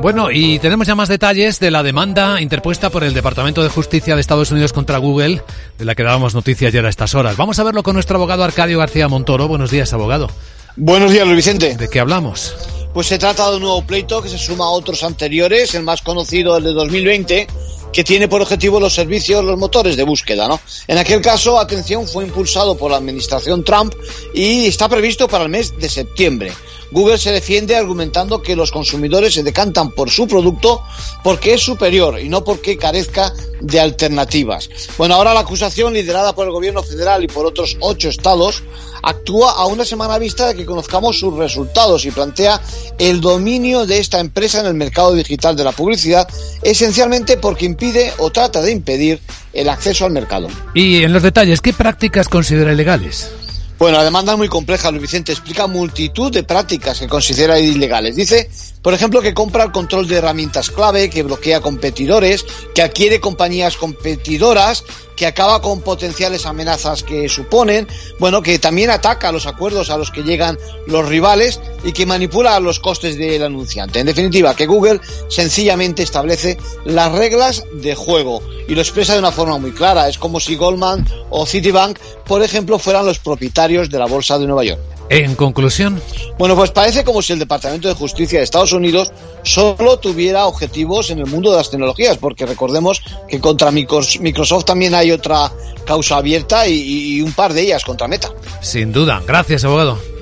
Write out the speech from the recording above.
Bueno, y tenemos ya más detalles de la demanda interpuesta por el Departamento de Justicia de Estados Unidos contra Google, de la que dábamos noticias ayer a estas horas. Vamos a verlo con nuestro abogado Arcadio García Montoro. Buenos días, abogado. Buenos días, Luis Vicente. ¿De qué hablamos? Pues se trata de un nuevo pleito que se suma a otros anteriores, el más conocido, el de 2020, que tiene por objetivo los servicios, los motores de búsqueda, ¿no? En aquel caso, atención, fue impulsado por la administración Trump y está previsto para el mes de septiembre. Google se defiende argumentando que los consumidores se decantan por su producto porque es superior y no porque carezca de alternativas. Bueno, ahora la acusación liderada por el gobierno federal y por otros ocho estados actúa a una semana vista de que conozcamos sus resultados y plantea el dominio de esta empresa en el mercado digital de la publicidad, esencialmente porque impide o trata de impedir el acceso al mercado. Y en los detalles, ¿qué prácticas considera ilegales? Bueno, la demanda es muy compleja, Luis Vicente. Explica multitud de prácticas que considera ilegales. Dice, por ejemplo, que compra el control de herramientas clave, que bloquea competidores, que adquiere compañías competidoras, que acaba con potenciales amenazas que suponen, bueno, que también ataca los acuerdos a los que llegan los rivales y que manipula los costes del anunciante. En definitiva, que Google sencillamente establece las reglas de juego y lo expresa de una forma muy clara. Es como si Goldman o Citibank, por ejemplo, fueran los propietarios de la Bolsa de Nueva York. En conclusión. Bueno, pues parece como si el Departamento de Justicia de Estados Unidos solo tuviera objetivos en el mundo de las tecnologías, porque recordemos que contra Microsoft también hay otra causa abierta y, y un par de ellas contra Meta. Sin duda. Gracias, abogado.